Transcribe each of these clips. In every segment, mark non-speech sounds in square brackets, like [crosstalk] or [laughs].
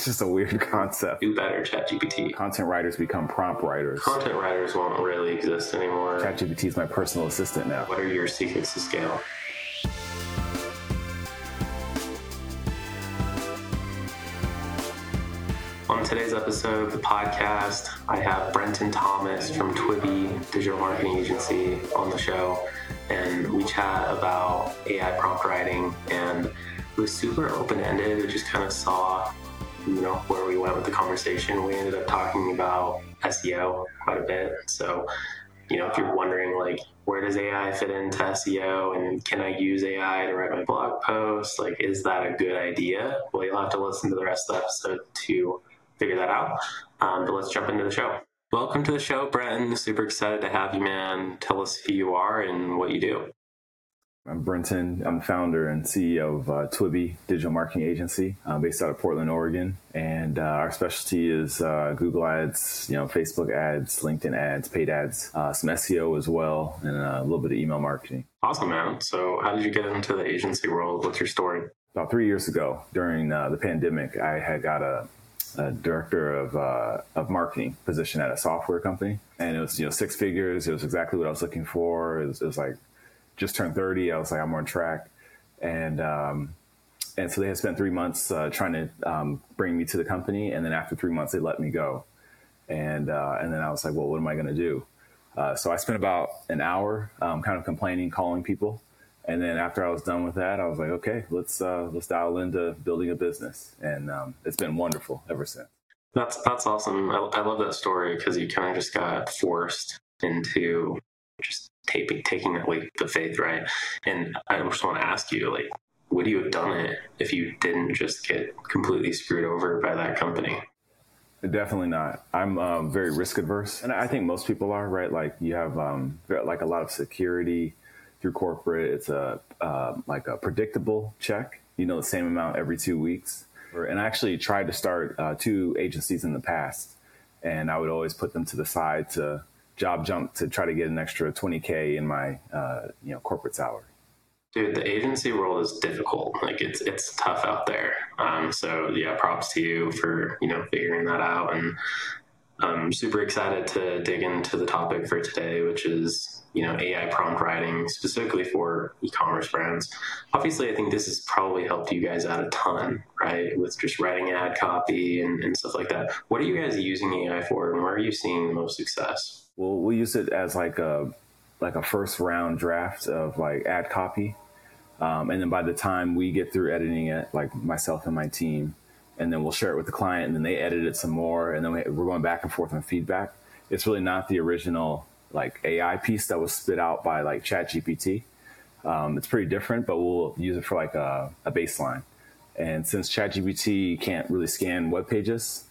It's just a weird [laughs] concept. Do better, ChatGPT. Content writers become prompt writers. Content writers won't really exist anymore. ChatGPT is my personal assistant now. What are your secrets to scale? On today's episode of the podcast, I have Brenton Thomas from Twibi Digital Marketing Agency on the show, and we chat about AI prompt writing. And it was super open ended. We just kind of saw, you know, where we went with the conversation. We ended up talking about SEO quite a bit. So, you know, if you're wondering, like, where does AI fit into SEO and can I use AI to write my blog post? Like, is that a good idea? Well, you'll have to listen to the rest of the episode to figure that out. Um, but let's jump into the show. Welcome to the show, Brenton. Super excited to have you, man. Tell us who you are and what you do. I'm Brenton. I'm the founder and CEO of uh, Twibi Digital Marketing Agency, uh, based out of Portland, Oregon. And uh, our specialty is uh, Google Ads, you know, Facebook ads, LinkedIn ads, paid ads, uh, some SEO as well, and uh, a little bit of email marketing. Awesome, man. So, how did you get into the agency world? What's your story? About three years ago, during the pandemic, I had got a a director of uh, of marketing position at a software company, and it was you know six figures. It was exactly what I was looking for. It was, it was like just turned thirty. I was like I'm on track, and um, and so they had spent three months uh, trying to um, bring me to the company, and then after three months they let me go, and uh, and then I was like, well, what am I going to do? Uh, so I spent about an hour um, kind of complaining, calling people, and then after I was done with that, I was like, okay, let's uh, let's dial into building a business, and um, it's been wonderful ever since. That's that's awesome. I, I love that story because you kind of just got forced into just taking taking that leap of faith, right? And I just want to ask you, like, would you have done it if you didn't just get completely screwed over by that company? Definitely not. I'm um, very risk adverse, and I think most people are, right? Like you have um, like a lot of security through corporate. It's a uh, like a predictable check. You know, the same amount every two weeks. And I actually tried to start uh, two agencies in the past, and I would always put them to the side to job jump to try to get an extra 20k in my uh, you know corporate salary. Dude, the agency world is difficult. Like it's it's tough out there. Um, so yeah, props to you for you know figuring that out. And I'm super excited to dig into the topic for today, which is you know AI prompt writing specifically for e-commerce brands. Obviously, I think this has probably helped you guys out a ton, right? With just writing ad copy and, and stuff like that. What are you guys using AI for, and where are you seeing the most success? Well, we use it as like a like a first round draft of like ad copy, um, and then by the time we get through editing it, like myself and my team, and then we'll share it with the client, and then they edit it some more, and then we, we're going back and forth on feedback. It's really not the original like AI piece that was spit out by like ChatGPT. Um, it's pretty different, but we'll use it for like a, a baseline. And since ChatGPT can't really scan web pages,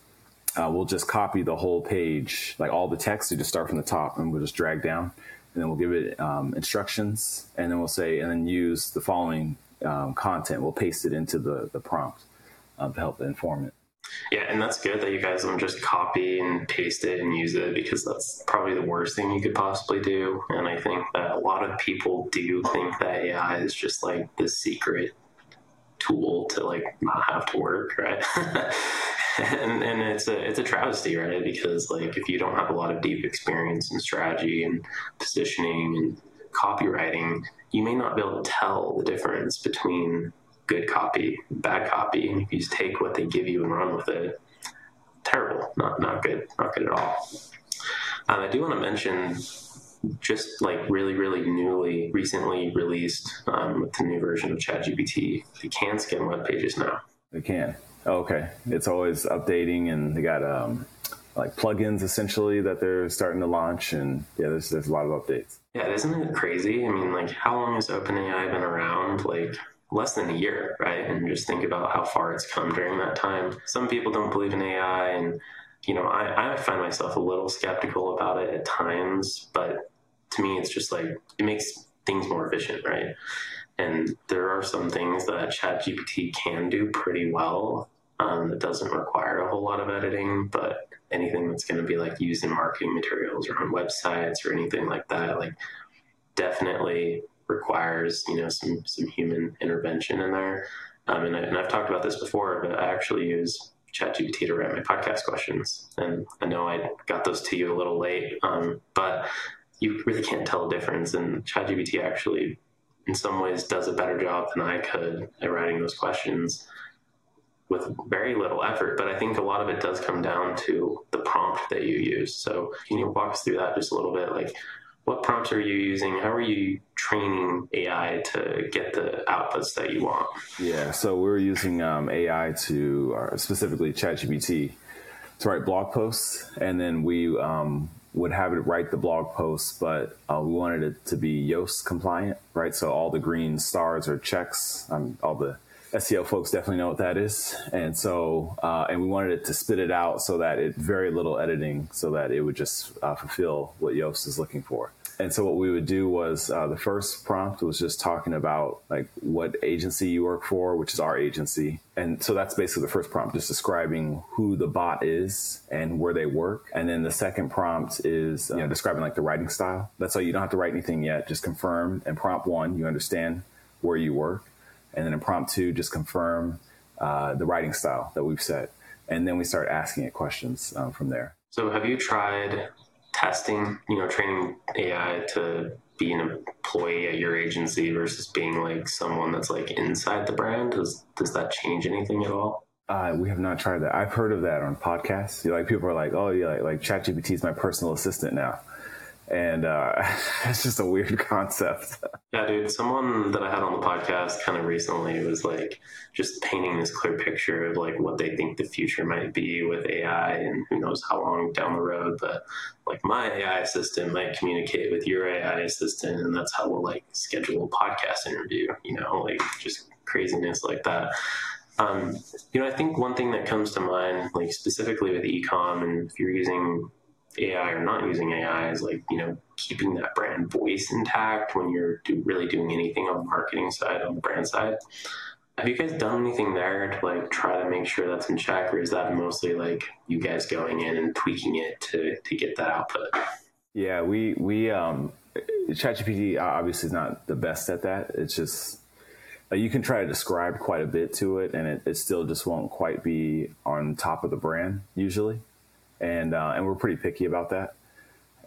uh, we'll just copy the whole page, like all the text. We just start from the top and we'll just drag down, and then we'll give it um, instructions, and then we'll say, and then use the following um, content. We'll paste it into the the prompt um, to help inform it. Yeah, and that's good that you guys don't just copy and paste it and use it because that's probably the worst thing you could possibly do. And I think that a lot of people do think that AI is just like the secret tool to like not have to work, right? [laughs] [laughs] and and it's a it's a travesty, right? Because like if you don't have a lot of deep experience in strategy and positioning and copywriting, you may not be able to tell the difference between good copy, bad copy, and you just take what they give you and run with it, terrible. Not not good. Not good at all. Um, I do want to mention just like really, really newly, recently released um, with the new version of ChatGPT, they can scan web pages now. They can. Okay. It's always updating, and they got um, like plugins essentially that they're starting to launch, and yeah, there's there's a lot of updates. Yeah, isn't it crazy? I mean, like, how long has OpenAI been around? Like, less than a year, right? And just think about how far it's come during that time. Some people don't believe in AI, and you know, I, I find myself a little skeptical about it at times, but to me, it's just like it makes things more efficient, right? And there are some things that ChatGPT can do pretty well um, that doesn't require a whole lot of editing, but anything that's going to be like used in marketing materials or on websites or anything like that, like definitely requires you know some some human intervention in there. Um, and, I, and I've talked about this before, but I actually use ChatGPT to write my podcast questions. And I know I got those to you a little late, um, but you really can't tell a difference. And ChatGPT actually, in some ways, does a better job than I could at writing those questions with very little effort. But I think a lot of it does come down to the prompt that you use. So can you walk us through that just a little bit? Like, what prompts are you using? How are you training AI to get the outputs that you want? Yeah, so we're using um, AI to uh, specifically ChatGPT to write blog posts, and then we um, would have it write the blog posts, but uh, we wanted it to be Yoast compliant, right? So all the green stars or checks, um, all the SEO folks definitely know what that is. And so, uh, and we wanted it to spit it out so that it very little editing, so that it would just uh, fulfill what Yoast is looking for. And so, what we would do was uh, the first prompt was just talking about like what agency you work for, which is our agency. And so that's basically the first prompt, just describing who the bot is and where they work. And then the second prompt is you know describing like the writing style. That's all. you don't have to write anything yet. Just confirm. And prompt one, you understand where you work and then in prompt two, just confirm uh, the writing style that we've set. And then we start asking it questions um, from there. So have you tried testing, you know, training AI to be an employee at your agency versus being like someone that's like inside the brand? Does, does that change anything at all? Uh, we have not tried that. I've heard of that on podcasts. You know, like people are like, "Oh, yeah, like, like ChatGPT is my personal assistant now." And uh, [laughs] it's just a weird [laughs] concept. Yeah, dude. Someone that I had on the podcast kind of recently was like just painting this clear picture of like what they think the future might be with AI, and who knows how long down the road. But like my AI assistant might communicate with your AI assistant, and that's how we'll like schedule a podcast interview. You know, like just craziness like that. Um, you know, I think one thing that comes to mind, like specifically with ecom, and if you're using AI or not using AI is like, you know, keeping that brand voice intact when you're do, really doing anything on the marketing side, on the brand side. Have you guys done anything there to like try to make sure that's in check, or is that mostly like you guys going in and tweaking it to to get that output? Yeah, we we um, ChatGPT obviously is not the best at that. It's just you can try to describe quite a bit to it, and it, it still just won't quite be on top of the brand usually and uh, and we're pretty picky about that.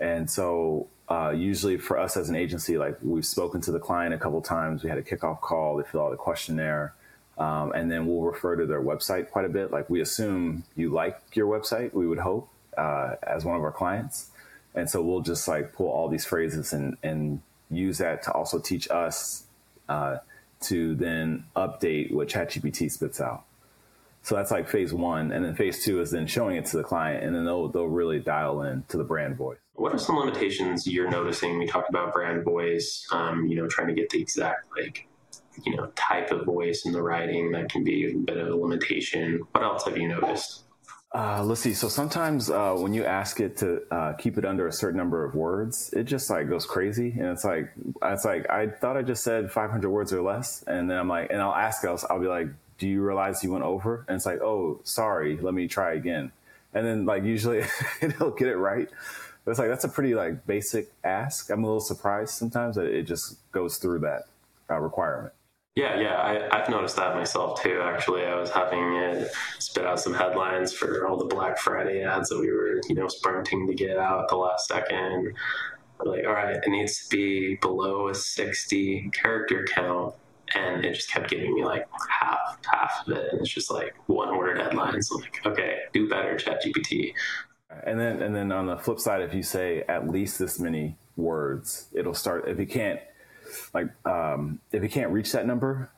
And so uh, usually for us as an agency, like we've spoken to the client a couple times, we had a kickoff call, they fill out a questionnaire, um, and then we'll refer to their website quite a bit. Like we assume you like your website, we would hope uh, as one of our clients, and so we'll just like pull all these phrases and and use that to also teach us uh, to then update what ChatGPT spits out. So that's like phase one, and then phase two is then showing it to the client, and then they'll they'll really dial in to the brand voice. What are some limitations you're noticing? We talked about brand voice, um, you know, trying to get the exact like you know type of voice in the writing that can be a bit of a limitation. What else have you noticed? Uh, let's see. So sometimes uh, when you ask it to uh, keep it under a certain number of words, it just like goes crazy, and it's like it's like I thought I just said 500 words or less, and then I'm like, and I'll ask else. I'll be like, do you realize you went over? And it's like, oh, sorry, let me try again. And then like usually [laughs] it'll get it right. But it's like that's a pretty like basic ask. I'm a little surprised sometimes that it just goes through that uh, requirement. Yeah, yeah, I, have noticed that myself too. Actually, I was having it spit out some headlines for all the Black Friday ads that we were, you know, sprinting to get out at the last second. Like, all right, it needs to be below a 60 character count and it just kept giving me like half half of it and it's just like one word headlines like okay do better chat gpt and then and then on the flip side if you say at least this many words it'll start if you can't like um, if you can't reach that number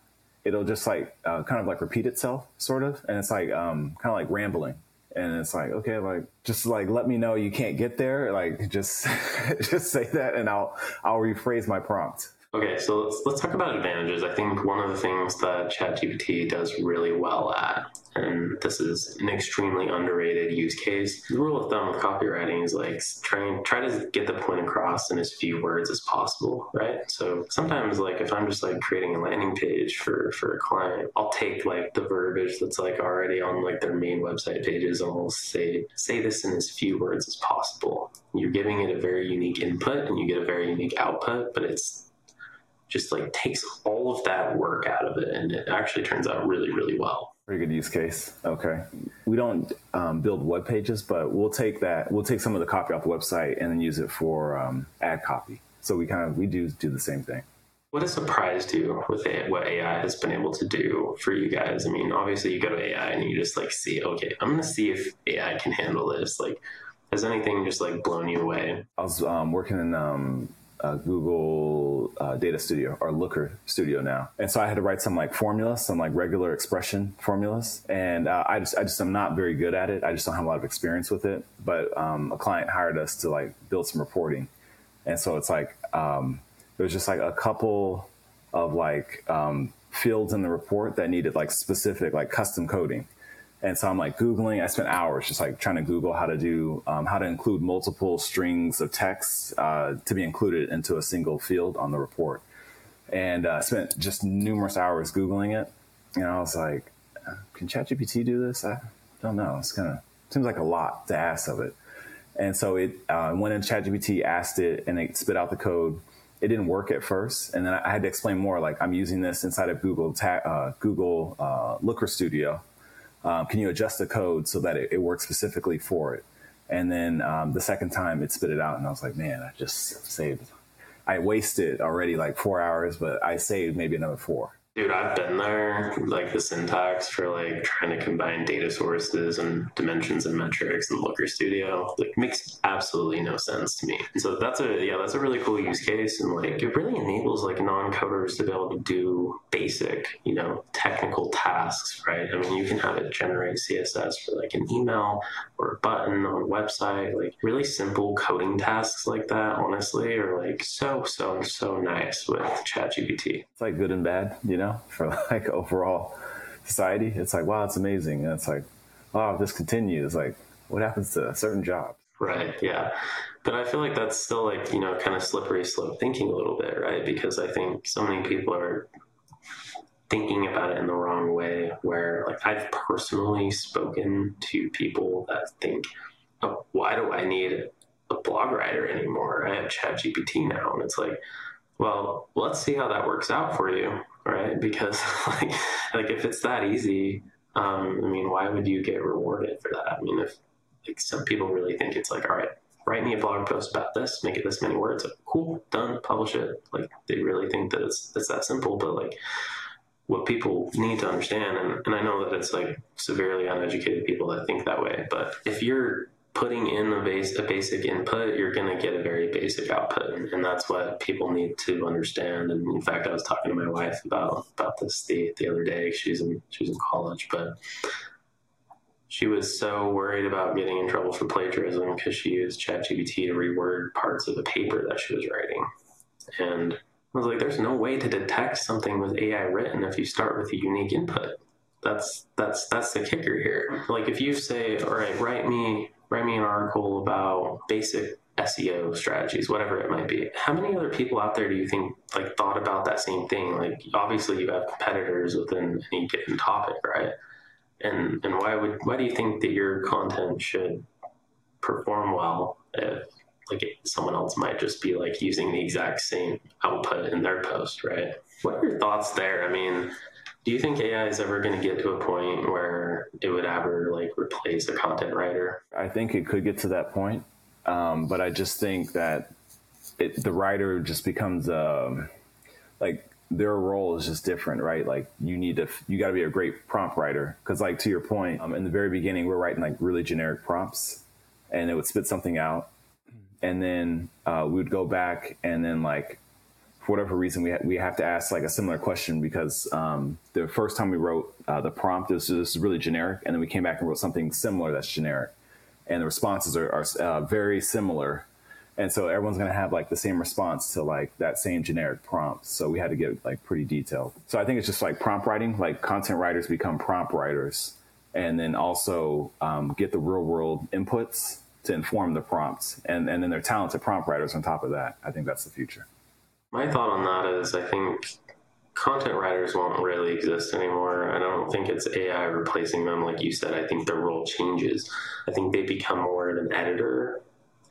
it'll just like uh, kind of like repeat itself sort of. And it's like um, kind of like rambling. And it's like okay like just like let me know you can't get there. Like just [laughs] just say that and i'll i'll rephrase my prompt Okay, so let's, let's talk about advantages. I think one of the things that ChatGPT does really well at, and this is an extremely underrated use case, the rule of thumb with copywriting is like try try to get the point across in as few words as possible, right? So sometimes, like if I'm just like creating a landing page for for a client, I'll take like the verbiage that's like already on like their main website pages, and I'll say say this in as few words as possible. You're giving it a very unique input, and you get a very unique output, but it's just like takes all of that work out of it and it actually turns out really really well Pretty good use case. Okay. We don't um, build web pages, but we'll take that. We'll take some of the copy off the website and then use it for um, ad copy. So we kind of we do do the same thing. What has surprised you with what AI has been able to do for you guys? I mean, obviously you go to AI and you just like see, okay, I'm going to see if AI can handle this. Like, has anything just like blown you away? I was um, working in um, uh, Google uh, Data Studio or Looker Studio now, and so I had to write some like formulas, some like regular expression formulas, and uh, I just I just am not very good at it. I just don't have a lot of experience with it. But um, a client hired us to like build some reporting, and so it's like um, was just like a couple of like um, fields in the report that needed like specific like custom coding and so I'm like Googling. I spent hours just like trying to Google how to do, um, how to include multiple strings of text uh, to be included into a single field on the report. And I uh, spent just numerous hours Googling it. And I was like, can ChatGPT do this? I don't know. It's kind of, seems like a lot to ask of it. And so it uh, went in ChatGPT, asked it, and it spit out the code. It didn't work at first, and then I had to explain more. Like I'm using this inside of Google ta- uh, Google uh, Looker Studio, um, can you adjust the code so that it, it works specifically for it? And then um, the second time it spit it out, and I was like, man, I just saved. I wasted already like four hours, but I saved maybe another four. Dude, I've been there, like the syntax for like trying to combine data sources and dimensions and metrics in Looker Studio, like makes absolutely no sense to me. And so that's a yeah, that's a really cool use case, and like it really enables like non-coders to be able to do basic, you know, technical tasks, right? I mean, you can have it generate CSS for like an email or a button on a website, like really simple coding tasks like that. Honestly, are like so so so nice with ChatGPT. It's like good and bad, you know know, [laughs] for like overall society. It's like, wow, it's amazing. And it's like, oh, if this continues, like, what happens to certain jobs? Right. Yeah. But I feel like that's still like, you know, kind of slippery slope thinking a little bit, right? Because I think so many people are thinking about it in the wrong way where like I've personally spoken to people that think, oh, why do I need a blog writer anymore? I have chat GPT now. And it's like, well, let's see how that works out for you, right? Because [laughs] like, like if it's that easy, um, I mean, why would you get rewarded for that? I mean, if like some people really think it's like, all right, write me a blog post about this, make it this many words, cool, done, publish it. Like they really think that it's it's that simple, but like what people need to understand, and, and I know that it's like severely uneducated people that think that way, but if you're putting in a, base, a basic input, you're going to get a very basic output, and that's what people need to understand. And in fact, I was talking to my wife about about this the the other day. She's in she's in college, but she was so worried about getting in trouble for plagiarism because she used ChatGPT to reword parts of a paper that she was writing, and I was like, "There's no way to detect something with AI written if you start with a unique input." That's that's that's the kicker here. Like if you say, "All right, write me write me an article about basic SEO strategies, whatever it might be. How many other people out there do you think like thought about that same thing? Like obviously you have competitors within any given topic, right? And and why would why do you think that your content should perform well if like someone else might just be like using the exact same output in their post, right? What are your thoughts there? I mean, do you think AI is ever going to get to a point where it would ever like replace a content writer? I think it could get to that point, um, but I just think that it, the writer just becomes um, like their role is just different, right? Like you need to, you got to be a great prompt writer because, like to your point, um, in the very beginning, we're writing like really generic prompts, and it would spit something out, and then uh, we would go back and then like for whatever reason, we ha- we have to ask like a similar question because um, the first time we wrote uh, the prompt was just really generic, and then we came back and wrote something similar that's generic, and the responses are, are uh, very similar, and so everyone's going to have like the same response to like that same generic prompt. So we had to get like pretty detailed. So I think it's just like prompt writing, like content writers become prompt writers, and then also um, get the real world inputs to inform the prompts, and and then they're talented prompt writers on top of that. I think that's the future. My thought on that is I think content writers won't really exist anymore. I don't think it's AI replacing them. Like you said, I think their role changes. I think they become more of an editor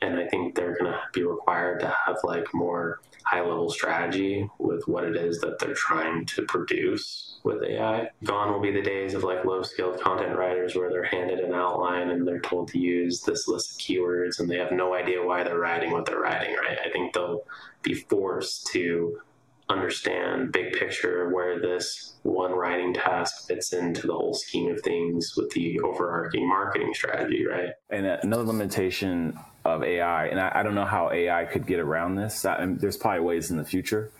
and I think they're going to be required to have like more high level strategy with what it is that they're trying to produce with AI. Gone will be the days of like low skilled content writers where they're handed an outline and they're told to use this list of keywords and they have no idea why they're writing what they're writing, right? I think they'll be forced to understand big picture where this one writing task fits into the whole scheme of things with the overarching marketing strategy, right? And another limitation of AI, and I, I don't know how AI could get around this. I, there's probably ways in the future,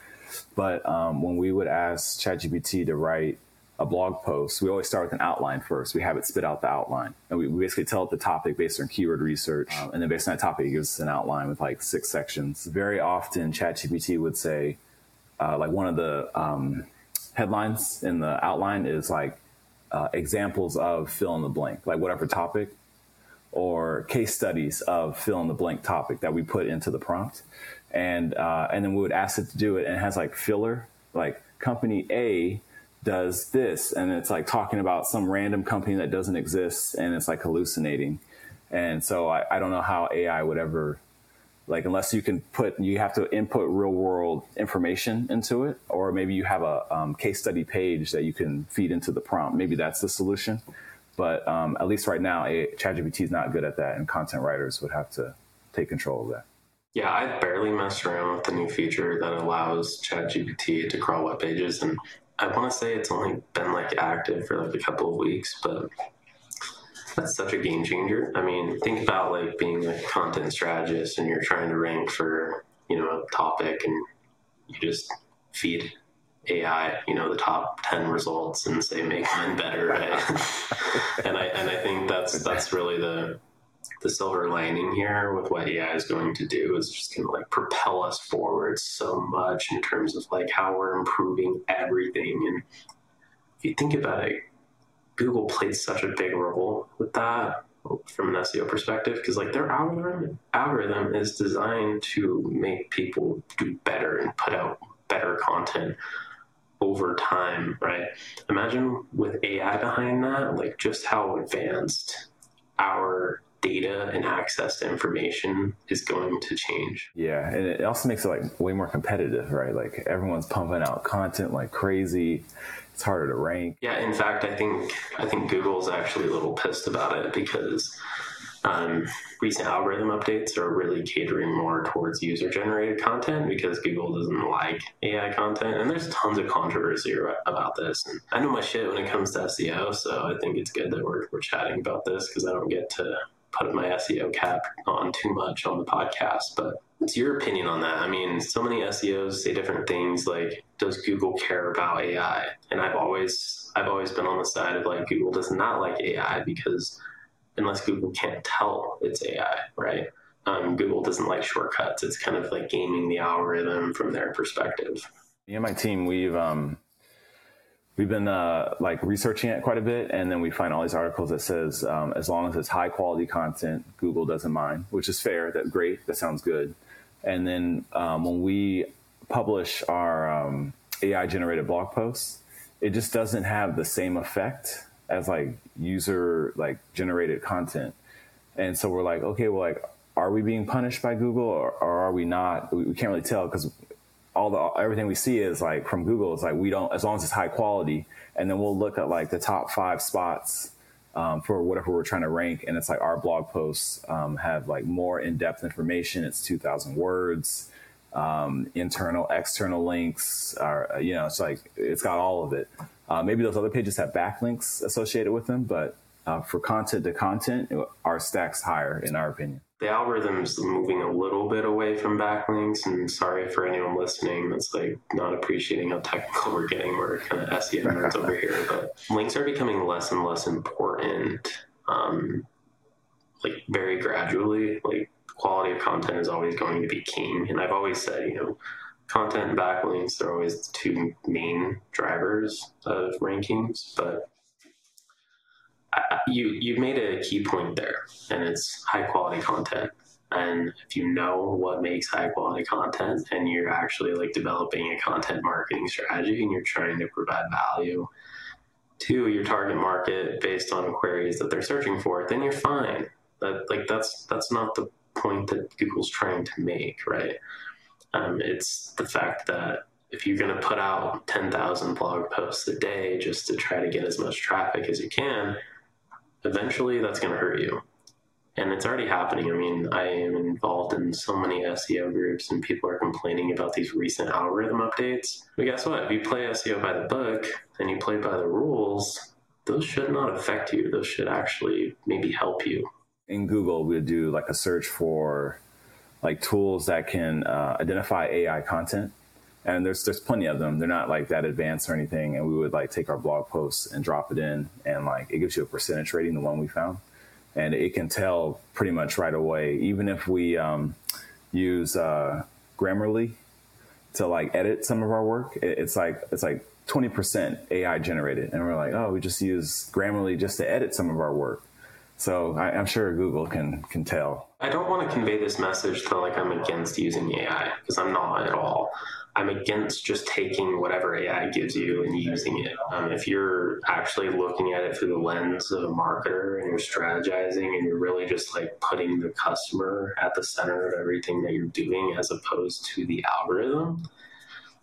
but um, when we would ask ChatGPT to write a blog post, we always start with an outline first. We have it spit out the outline, and we, we basically tell it the topic based on keyword research, um, and then based on that topic, it gives us an outline with like six sections. Very often, ChatGPT would say, uh, like one of the um, headlines in the outline is like uh, examples of fill in the blank, like whatever topic, or case studies of fill in the blank topic that we put into the prompt, and uh, and then we would ask it to do it, and it has like filler, like company A does this, and it's like talking about some random company that doesn't exist, and it's like hallucinating, and so I, I don't know how AI would ever like unless you can put you have to input real world information into it or maybe you have a um, case study page that you can feed into the prompt. Maybe that's the solution. But um, at least right now chatgpt is not good at that and content writers would have to take control of that. Yeah i barely messed around with the new feature that allows chatgpt to crawl web pages and i want to say it's only been like active for like a couple of weeks but that's such a game changer. I mean, think about like being a content strategist and you're trying to rank for, you know, a topic and you just feed AI, you know, the top 10 results and say make mine better, right? [laughs] and I and I think that's that's really the the silver lining here with what AI is going to do is just going to like propel us forward so much in terms of like how we're improving everything. And if you think about it, Google played such a big role with that from an SEO perspective because like their algorithm algorithm is designed to make people do better and put out better content over time, right? Imagine with AI behind that, like just how advanced our data and access to information is going to change. Yeah, and it also makes it like way more competitive, right? Like everyone's pumping out content like crazy it's harder to rank. Yeah, in fact, I think I think Google's actually a little pissed about it because um, recent algorithm updates are really catering more towards user generated content because Google doesn't like AI content. And there's tons of controversy about this. And I know my shit when it comes to SEO, so I think it's good that we're, we're chatting about this because I don't get to put my SEO cap on too much on the podcast. But What's your opinion on that? I mean, so many SEOs say different things like, does Google care about AI? And I've always I've always been on the side of like Google does not like AI because unless Google can't tell it's AI, right? Um, Google doesn't like shortcuts. It's kind of like gaming the algorithm from their perspective. Me and my team, we've um, we've been uh, like researching it quite a bit, and then we find all these articles that says um, as long as it's high quality content, Google doesn't mind, which is fair. That great. That sounds good. And then um, when we publish our um, AI generated blog posts, it just doesn't have the same effect as like user like generated content. And so we're like, okay, well, like, are we being punished by Google or, or are we not? We, we can't really tell because all the everything we see is like from Google. It's like we don't as long as it's high quality, and then we'll look at like the top five spots um, for whatever we're trying to rank. And it's like our blog posts um, have like more in depth information. It's 2,000 words, um, internal, external links. Are, you know, it's like it's got all of it. Uh, maybe those other pages have backlinks associated with them, but uh, for content to content, our stacks higher in our opinion the algorithm's moving a little bit away from backlinks and sorry for anyone listening that's like not appreciating how technical we're getting. We're kind of SEO nerds [laughs] over here but links are becoming less and less important um, like very gradually. Like quality of content is always going to be king and I've always said you know content and backlinks are always the two main drivers of rankings but you you made a key point there, and it's high quality content. And if you know what makes high quality content, and you're actually like developing a content marketing strategy, and you're trying to provide value to your target market based on queries that they're searching for, then you're fine. That like that's that's not the point that Google's trying to make, right? Um, it's the fact that if you're going to put out 10,000 blog posts a day just to try to get as much traffic as you can, eventually that's going to hurt you. And it's already happening. I mean, I am involved in so many SEO groups, and people are complaining about these recent algorithm updates. But guess what? If you play SEO by the book and you play by the rules, those should not affect you. Those should actually maybe help you. In Google, we do like a search for like tools that can uh, identify AI content and there's there's plenty of them. They're not like that advanced or anything. And we would like take our blog posts and drop it in, and like it gives you a percentage rating, the one we found, and it can tell pretty much right away. Even if we um, use uh, Grammarly to like edit some of our work, it, it's like it's like 20% AI generated, and we're like, oh, we just use Grammarly just to edit some of our work. So I, am sure Google can can tell. I don't want to convey this message to like I'm against using AI because I'm not at all. I'm against just taking whatever AI gives you and using it. Um, if you're actually looking at it through the lens of a marketer and you're strategizing and you're really just like putting the customer at the center of everything that you're doing as opposed to the algorithm,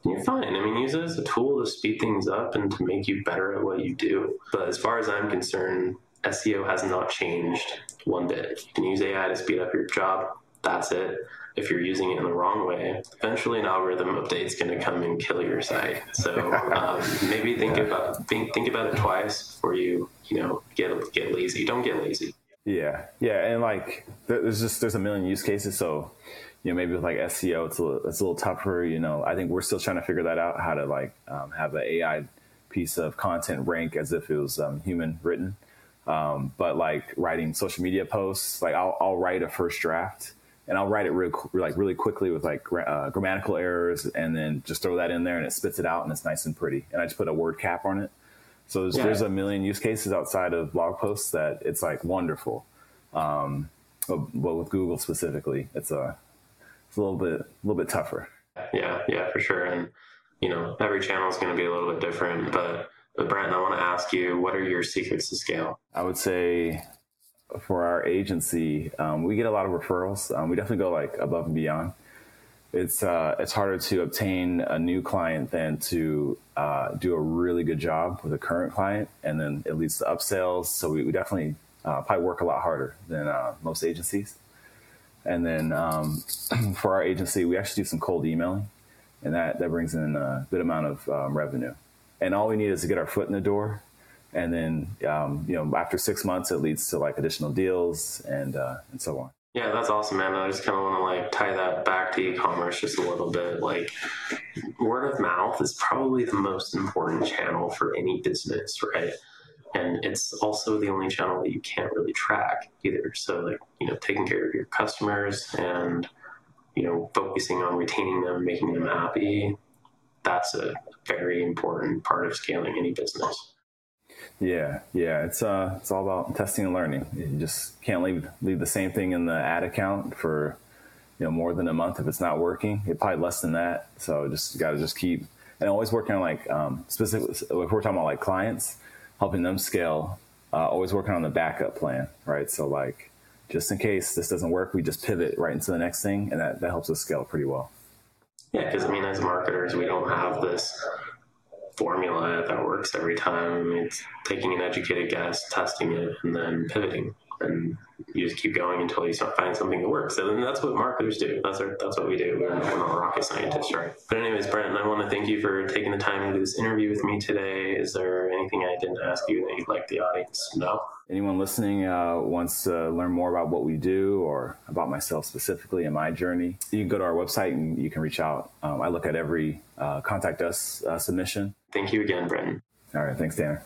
you're fine. I mean, use it as a tool to speed things up and to make you better at what you do. But as far as I'm concerned, SEO has not changed one bit. You can use AI to speed up your job. That's it if you're using it in the wrong way, eventually an algorithm update is going to come and kill your site. So [laughs] um, maybe think yeah. about think think about it twice before you you know get get lazy. Don't get lazy. Yeah, yeah, and like there's just there's a million use cases. So you know maybe with like SEO, it's a little, it's a little tougher. You know, I think we're still trying to figure that out how to like um, have an AI piece of content rank as if it was um, human written. Um, but like writing social media posts, like I'll, I'll write a first draft and I'll write it real like really quickly with like uh, grammatical errors, and then just throw that in there, and it spits it out, and it's nice and pretty. And I just put a word cap on it. So there's, yeah. there's a million use cases outside of blog posts that it's like wonderful. Um, but, but, with Google specifically, it's a it's a little bit a little bit tougher. Yeah, yeah, for sure. And you know, every channel is going to be a little bit different, but. But Brent, I want to ask you, what are your secrets to scale? I would say for our agency, um, we get a lot of referrals. Um, we definitely go like above and beyond. It's uh, it's harder to obtain a new client than to uh, do a really good job with a current client, and then it leads to upsells. So we, we definitely uh, probably work a lot harder than uh, most agencies. And then um, [clears throat] for our agency, we actually do some cold emailing, and that that brings in a good amount of um, revenue. And all we need is to get our foot in the door and then um, you know after six months it leads to like additional deals and uh, and so on. Yeah that's awesome man. I just kind of want to like tie that back to e-commerce just a little bit. Like word of mouth is probably the most important channel for any business right? And it's also the only channel that you can't really track either. So like you know taking care of your customers and you know focusing on retaining them making them happy that's a very important part of scaling any business yeah, yeah, it's uh, it's all about testing and learning. You just can't leave leave the same thing in the ad account for you know more than a month if it's not working. It probably less than that. So just got to just keep and always working on like um, specific. If we're talking about like clients, helping them scale, uh, always working on the backup plan, right? So like just in case this doesn't work, we just pivot right into the next thing, and that that helps us scale pretty well. Yeah, because I mean, as marketers, we don't have this formula that works every time. It's taking an educated guess, testing it, and then pivoting. And you just keep going until you find something that works. And that's what marketers do. That's our, that's what we do. We're, we're not rocket scientists, right? But anyways, Brent, I want to thank you for taking the time to do this interview with me today. Is there anything I didn't ask you that you'd like the audience to know? Anyone listening uh, wants to learn more about what we do or about myself specifically and my journey, you can go to our website and you can reach out. Um, I look at every uh, contact us uh, submission. Thank you again, Brenton. All right. Thanks, Tanner.